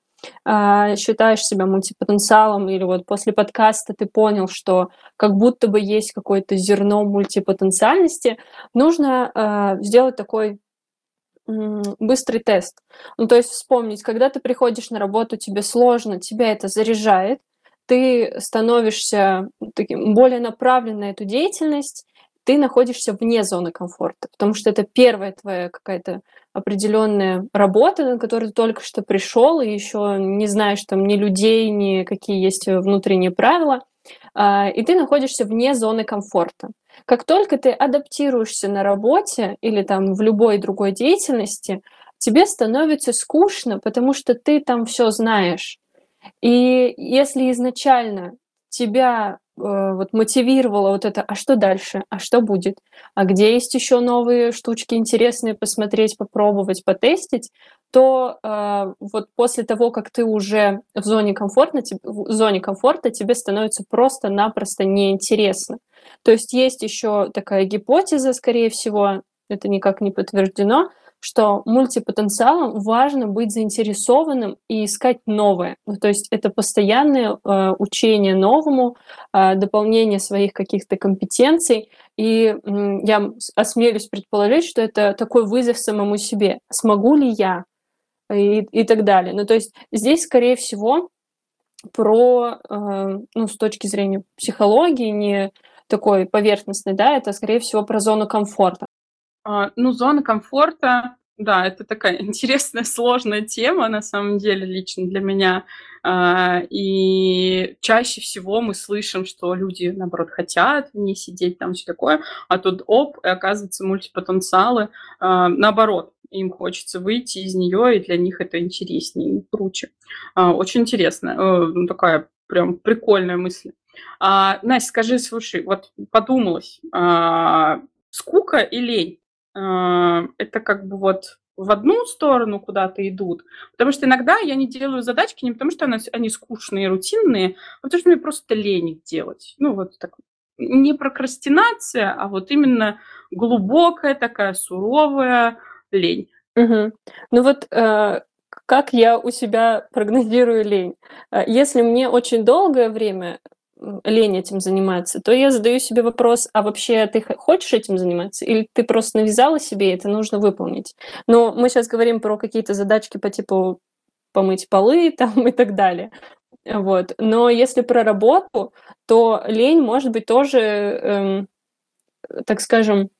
а, считаешь себя мультипотенциалом или вот после подкаста ты понял, что как будто бы есть какое-то зерно мультипотенциальности, нужно э, сделать такой быстрый тест. Ну, то есть вспомнить, когда ты приходишь на работу, тебе сложно, тебя это заряжает, ты становишься таким более направлен на эту деятельность, ты находишься вне зоны комфорта, потому что это первая твоя какая-то определенная работа, на которую ты только что пришел, и еще не знаешь там ни людей, ни какие есть внутренние правила, а, и ты находишься вне зоны комфорта. Как только ты адаптируешься на работе или там в любой другой деятельности, тебе становится скучно, потому что ты там все знаешь. И если изначально тебя вот мотивировало вот это, а что дальше, а что будет, а где есть еще новые штучки интересные посмотреть, попробовать, потестить, то э, вот после того, как ты уже в зоне комфорта, в зоне комфорта тебе становится просто-напросто неинтересно. То есть есть еще такая гипотеза, скорее всего, это никак не подтверждено, что мультипотенциалам важно быть заинтересованным и искать новое. Ну, то есть это постоянное э, учение новому, э, дополнение своих каких-то компетенций. И э, я осмелюсь предположить, что это такой вызов самому себе. Смогу ли я? И, и так далее. Ну, то есть здесь, скорее всего, про, э, ну, с точки зрения психологии, не такой поверхностной, да, это, скорее всего, про зону комфорта. А, ну, зона комфорта, да, это такая интересная, сложная тема, на самом деле, лично для меня. А, и чаще всего мы слышим, что люди, наоборот, хотят не сидеть там, все такое, а тут оп, и оказывается, мультипотенциалы, а, наоборот, им хочется выйти из нее, и для них это интереснее круче. Очень интересно, э, ну, такая прям прикольная мысль. А, Настя, скажи, слушай, вот подумалось, а, скука и лень это как бы вот в одну сторону куда-то идут. Потому что иногда я не делаю задачки не потому, что они, они скучные, рутинные, а потому что мне просто лень их делать. Ну, вот так. Не прокрастинация, а вот именно глубокая такая суровая лень. Угу. Ну вот э, как я у себя прогнозирую лень? Э, если мне очень долгое время лень этим заниматься, то я задаю себе вопрос, а вообще ты хочешь этим заниматься? Или ты просто навязала себе, и это нужно выполнить? Но мы сейчас говорим про какие-то задачки по типу помыть полы там и так далее. Вот. Но если про работу, то лень может быть тоже, эм, так скажем,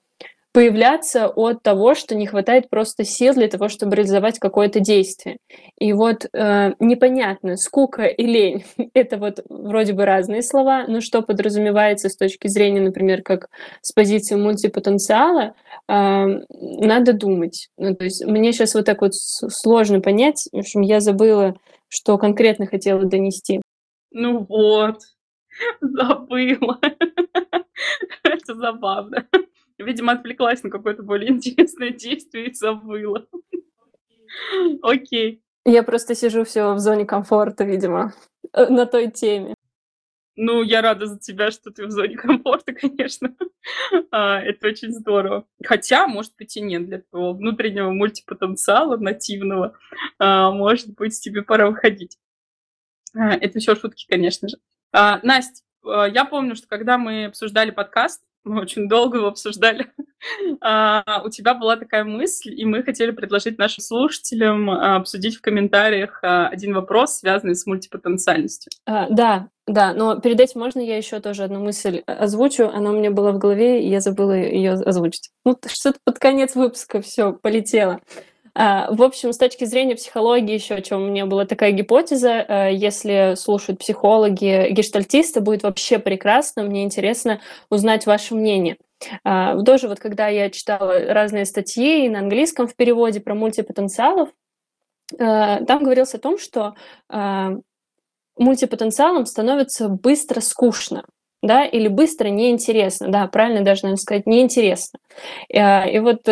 появляться от того, что не хватает просто сил для того, чтобы реализовать какое-то действие. И вот э, непонятно, скука и лень — это вот вроде бы разные слова, но что подразумевается с точки зрения, например, как с позиции мультипотенциала, э, надо думать. Ну, то есть мне сейчас вот так вот сложно понять, в общем, я забыла, что конкретно хотела донести. Ну вот, забыла. Это забавно. Видимо, отвлеклась на какое-то более интересное действие и забыла. Окей. Я просто сижу все в зоне комфорта, видимо, э, на той теме. Ну, я рада за тебя, что ты в зоне комфорта, конечно. а, это очень здорово. Хотя, может быть, и нет для твоего внутреннего мультипотенциала нативного. А, может быть, тебе пора выходить. А, это все шутки, конечно же. Настя, а, я помню, что когда мы обсуждали подкаст, мы очень долго его обсуждали. А, у тебя была такая мысль, и мы хотели предложить нашим слушателям а, обсудить в комментариях а, один вопрос, связанный с мультипотенциальностью. А, да, да, но перед этим можно я еще тоже одну мысль озвучу? Она у меня была в голове, и я забыла ее озвучить. Ну, что-то под конец выпуска все полетело. А, в общем, с точки зрения психологии еще, о чем у меня была такая гипотеза, э, если слушают психологи, гештальтисты, будет вообще прекрасно. Мне интересно узнать ваше мнение. А, тоже вот когда я читала разные статьи на английском в переводе про мультипотенциалов, э, там говорилось о том, что а, мультипотенциалом становится быстро скучно да, или быстро неинтересно, да, правильно даже, наверное, сказать, неинтересно. Э, и вот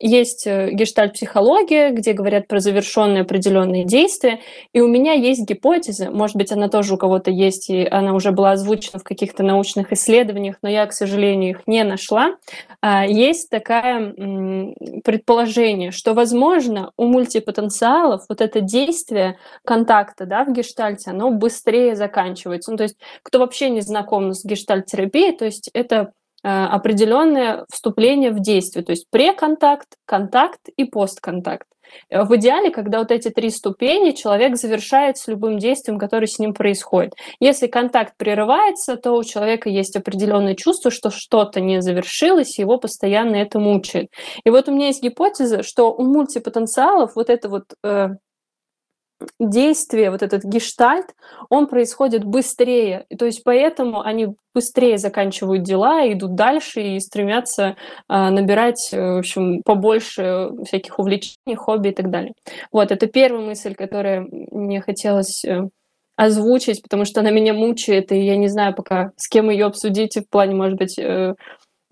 есть э, гештальт-психология, где говорят про завершенные определенные действия, и у меня есть гипотеза, может быть, она тоже у кого-то есть, и она уже была озвучена в каких-то научных исследованиях, но я, к сожалению, их не нашла. А, есть такое предположение, что, возможно, у мультипотенциалов вот это действие контакта да, в гештальте, оно быстрее заканчивается. Ну, то есть, кто вообще не знаком с гештальт-терапией, то есть это определенное вступление в действие, то есть преконтакт, контакт и постконтакт. Э, в идеале, когда вот эти три ступени человек завершает с любым действием, которое с ним происходит. Если контакт прерывается, то у человека есть определенное чувство, что что-то не завершилось, и его постоянно это мучает. И вот у меня есть гипотеза, что у мультипотенциалов вот это вот э, действие, вот этот гештальт, он происходит быстрее. То есть поэтому они быстрее заканчивают дела, идут дальше и стремятся э, набирать, в общем, побольше всяких увлечений, хобби и так далее. Вот, это первая мысль, которая мне хотелось э, озвучить, потому что она меня мучает, и я не знаю пока, с кем ее обсудить в плане, может быть, э,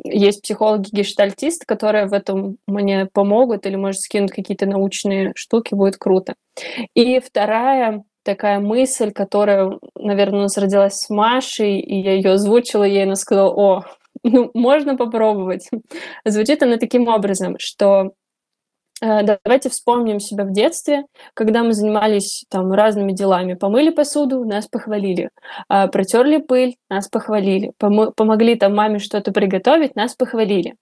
есть психологи-гештальтисты, которые в этом мне помогут или, может, скинут какие-то научные штуки, будет круто. И вторая такая мысль, которая, наверное, у нас родилась с Машей, и я ее озвучила ей, она сказала, о, ну, можно попробовать. Звучит она таким образом, что давайте вспомним себя в детстве, когда мы занимались там разными делами. Помыли посуду, нас похвалили. А, протерли пыль, нас похвалили. помогли там маме что-то приготовить, нас похвалили.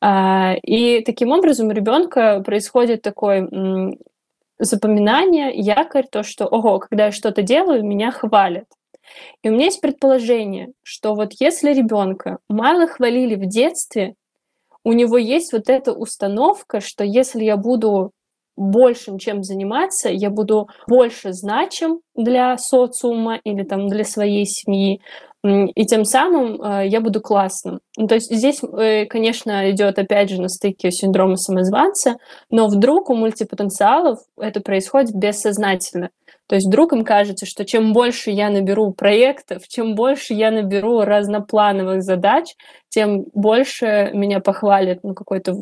А, и таким образом у ребенка происходит такое запоминание, якорь, то, что, ого, когда я что-то делаю, меня хвалят. И у меня есть предположение, что вот если ребенка мало хвалили в детстве, у него есть вот эта установка, что если я буду большим чем заниматься, я буду больше значим для социума или там для своей семьи, и тем самым э, я буду классным. Ну, то есть здесь, э, конечно, идет опять же на стыке синдрома самозванца, но вдруг у мультипотенциалов это происходит бессознательно. То есть вдруг им кажется, что чем больше я наберу проектов, чем больше я наберу разноплановых задач, тем больше меня похвалит ну, какой-то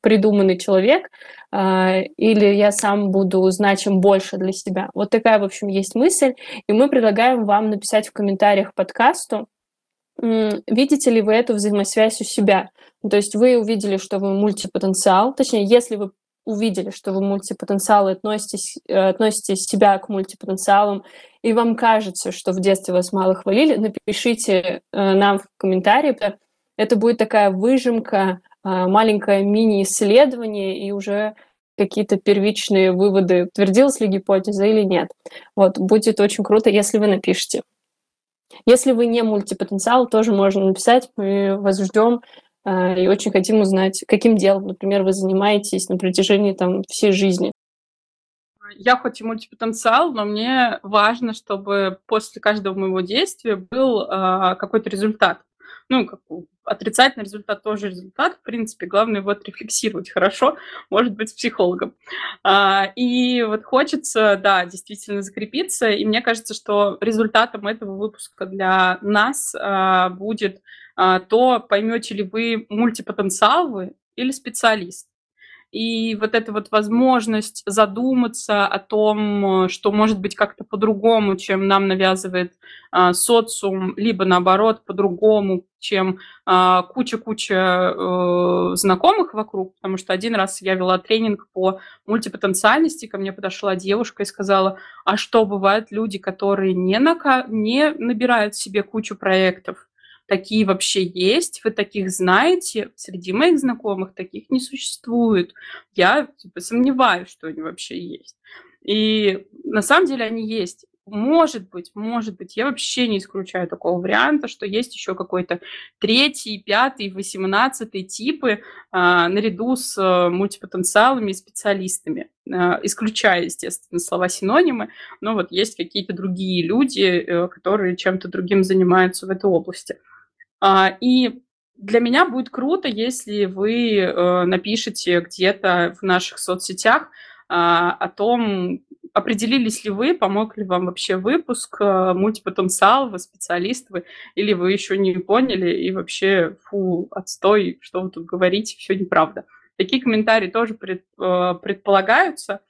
придуманный человек, э, или я сам буду значим больше для себя. Вот такая, в общем, есть мысль, и мы предлагаем вам написать в комментариях подкасту, видите ли вы эту взаимосвязь у себя. То есть вы увидели, что вы мультипотенциал, точнее, если вы увидели, что вы мультипотенциалы, относитесь, э, относите себя к мультипотенциалам, и вам кажется, что в детстве вас мало хвалили, напишите э, нам в комментарии. Это будет такая выжимка, э, маленькое мини-исследование, и уже какие-то первичные выводы, утвердилась ли гипотеза или нет. Вот, будет очень круто, если вы напишите. Если вы не мультипотенциал, тоже можно написать, мы вас ждем. А, и очень хотим узнать, каким делом, например, вы занимаетесь на протяжении там, всей жизни. Я хоть и мультипотенциал, но мне важно, чтобы после каждого моего действия был э, какой-то результат. Ну, как, отрицательный результат тоже результат, в принципе, главное его отрефлексировать хорошо, может быть, с психологом. А, и вот хочется, да, действительно закрепиться, и мне кажется, что результатом этого выпуска для нас а, будет то поймете ли вы, мультипотенциал вы или специалист. И вот эта вот возможность задуматься о том, что может быть как-то по-другому, чем нам навязывает а, социум, либо наоборот по-другому, чем а, куча-куча э, знакомых вокруг, потому что один раз я вела тренинг по мультипотенциальности, ко мне подошла девушка и сказала, а что бывают люди, которые не, нака- не набирают себе кучу проектов, такие вообще есть, вы таких знаете, среди моих знакомых таких не существует. Я типа, сомневаюсь, что они вообще есть. И на самом деле они есть. Может быть, может быть, я вообще не исключаю такого варианта, что есть еще какой-то третий, пятый, восемнадцатый типы а, наряду с а, мультипотенциалами и специалистами, а, исключая, естественно, слова-синонимы, но вот есть какие-то другие люди, а, которые чем-то другим занимаются в этой области. А, и для меня будет круто, если вы э, напишите где-то в наших соцсетях а, о том, определились ли вы, помог ли вам вообще выпуск, э, мультипотенциал, вы специалист вы, или вы еще не поняли и вообще, фу, отстой, что вы тут говорите, все неправда. Такие комментарии тоже пред, э, предполагаются.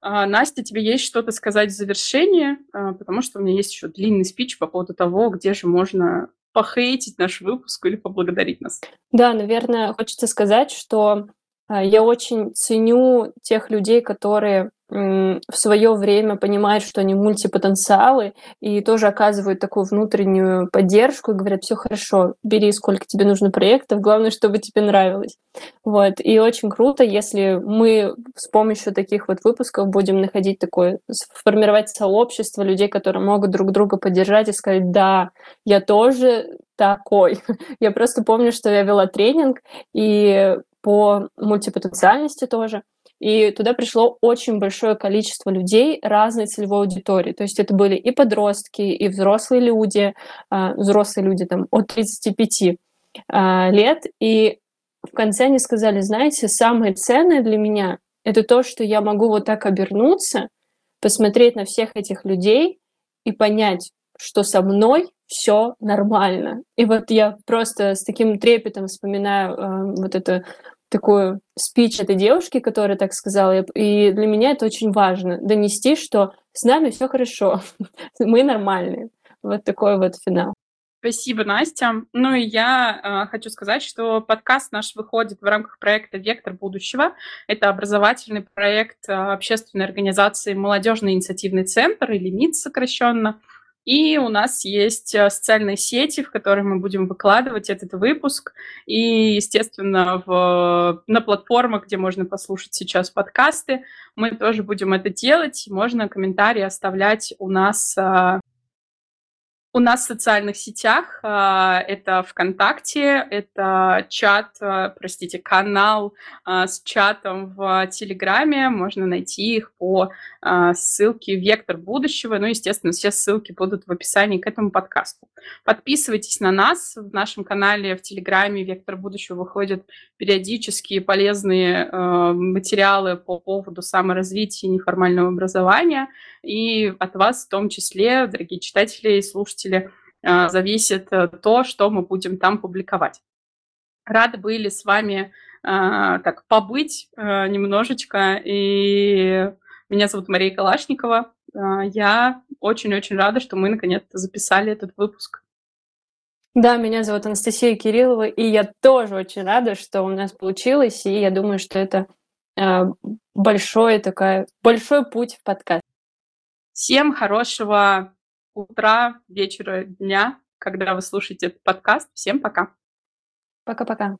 А, Настя, тебе есть что-то сказать в завершение, потому что у меня есть еще длинный спич по поводу того, где же можно похейтить наш выпуск или поблагодарить нас. Да, наверное, хочется сказать, что я очень ценю тех людей, которые в свое время понимают, что они мультипотенциалы, и тоже оказывают такую внутреннюю поддержку и говорят, все хорошо, бери сколько тебе нужно проектов, главное, чтобы тебе нравилось. Вот. И очень круто, если мы с помощью таких вот выпусков будем находить такое, формировать сообщество людей, которые могут друг друга поддержать и сказать, да, я тоже такой. Я просто помню, что я вела тренинг, и по мультипотенциальности тоже. И туда пришло очень большое количество людей разной целевой аудитории. То есть это были и подростки, и взрослые люди, а, взрослые люди там от 35 а, лет. И в конце они сказали, знаете, самое ценное для меня — это то, что я могу вот так обернуться, посмотреть на всех этих людей и понять, что со мной все нормально. И вот я просто с таким трепетом вспоминаю э, вот эту такую спич этой девушки, которая так сказала. И для меня это очень важно донести, что с нами все хорошо, мы нормальные. Вот такой вот финал. Спасибо, Настя. Ну и я э, хочу сказать, что подкаст наш выходит в рамках проекта «Вектор будущего». Это образовательный проект э, общественной организации «Молодежный инициативный центр» или МИД сокращенно. И у нас есть э, социальные сети, в которые мы будем выкладывать этот выпуск. И, естественно, в, на платформах, где можно послушать сейчас подкасты, мы тоже будем это делать. Можно комментарии оставлять у нас э, у нас в социальных сетях а, это ВКонтакте, это чат, а, простите, канал а, с чатом в Телеграме. Можно найти их по ссылке «Вектор будущего». Ну, естественно, все ссылки будут в описании к этому подкасту. Подписывайтесь на нас. В нашем канале в Телеграме «Вектор будущего» выходят периодические полезные материалы по поводу саморазвития неформального образования. И от вас в том числе, дорогие читатели и слушатели, слушатели, а, зависит э, то, что мы будем там публиковать. Рады были с вами а, так побыть э, немножечко. И меня зовут Мария Калашникова. Я очень-очень рада, что мы наконец-то записали этот выпуск. Да, меня зовут Анастасия Кириллова, и я тоже очень рада, что у нас получилось, и я думаю, что это большой, такая, большой путь в подкаст. Всем хорошего утра, вечера, дня, когда вы слушаете этот подкаст. Всем пока. Пока-пока.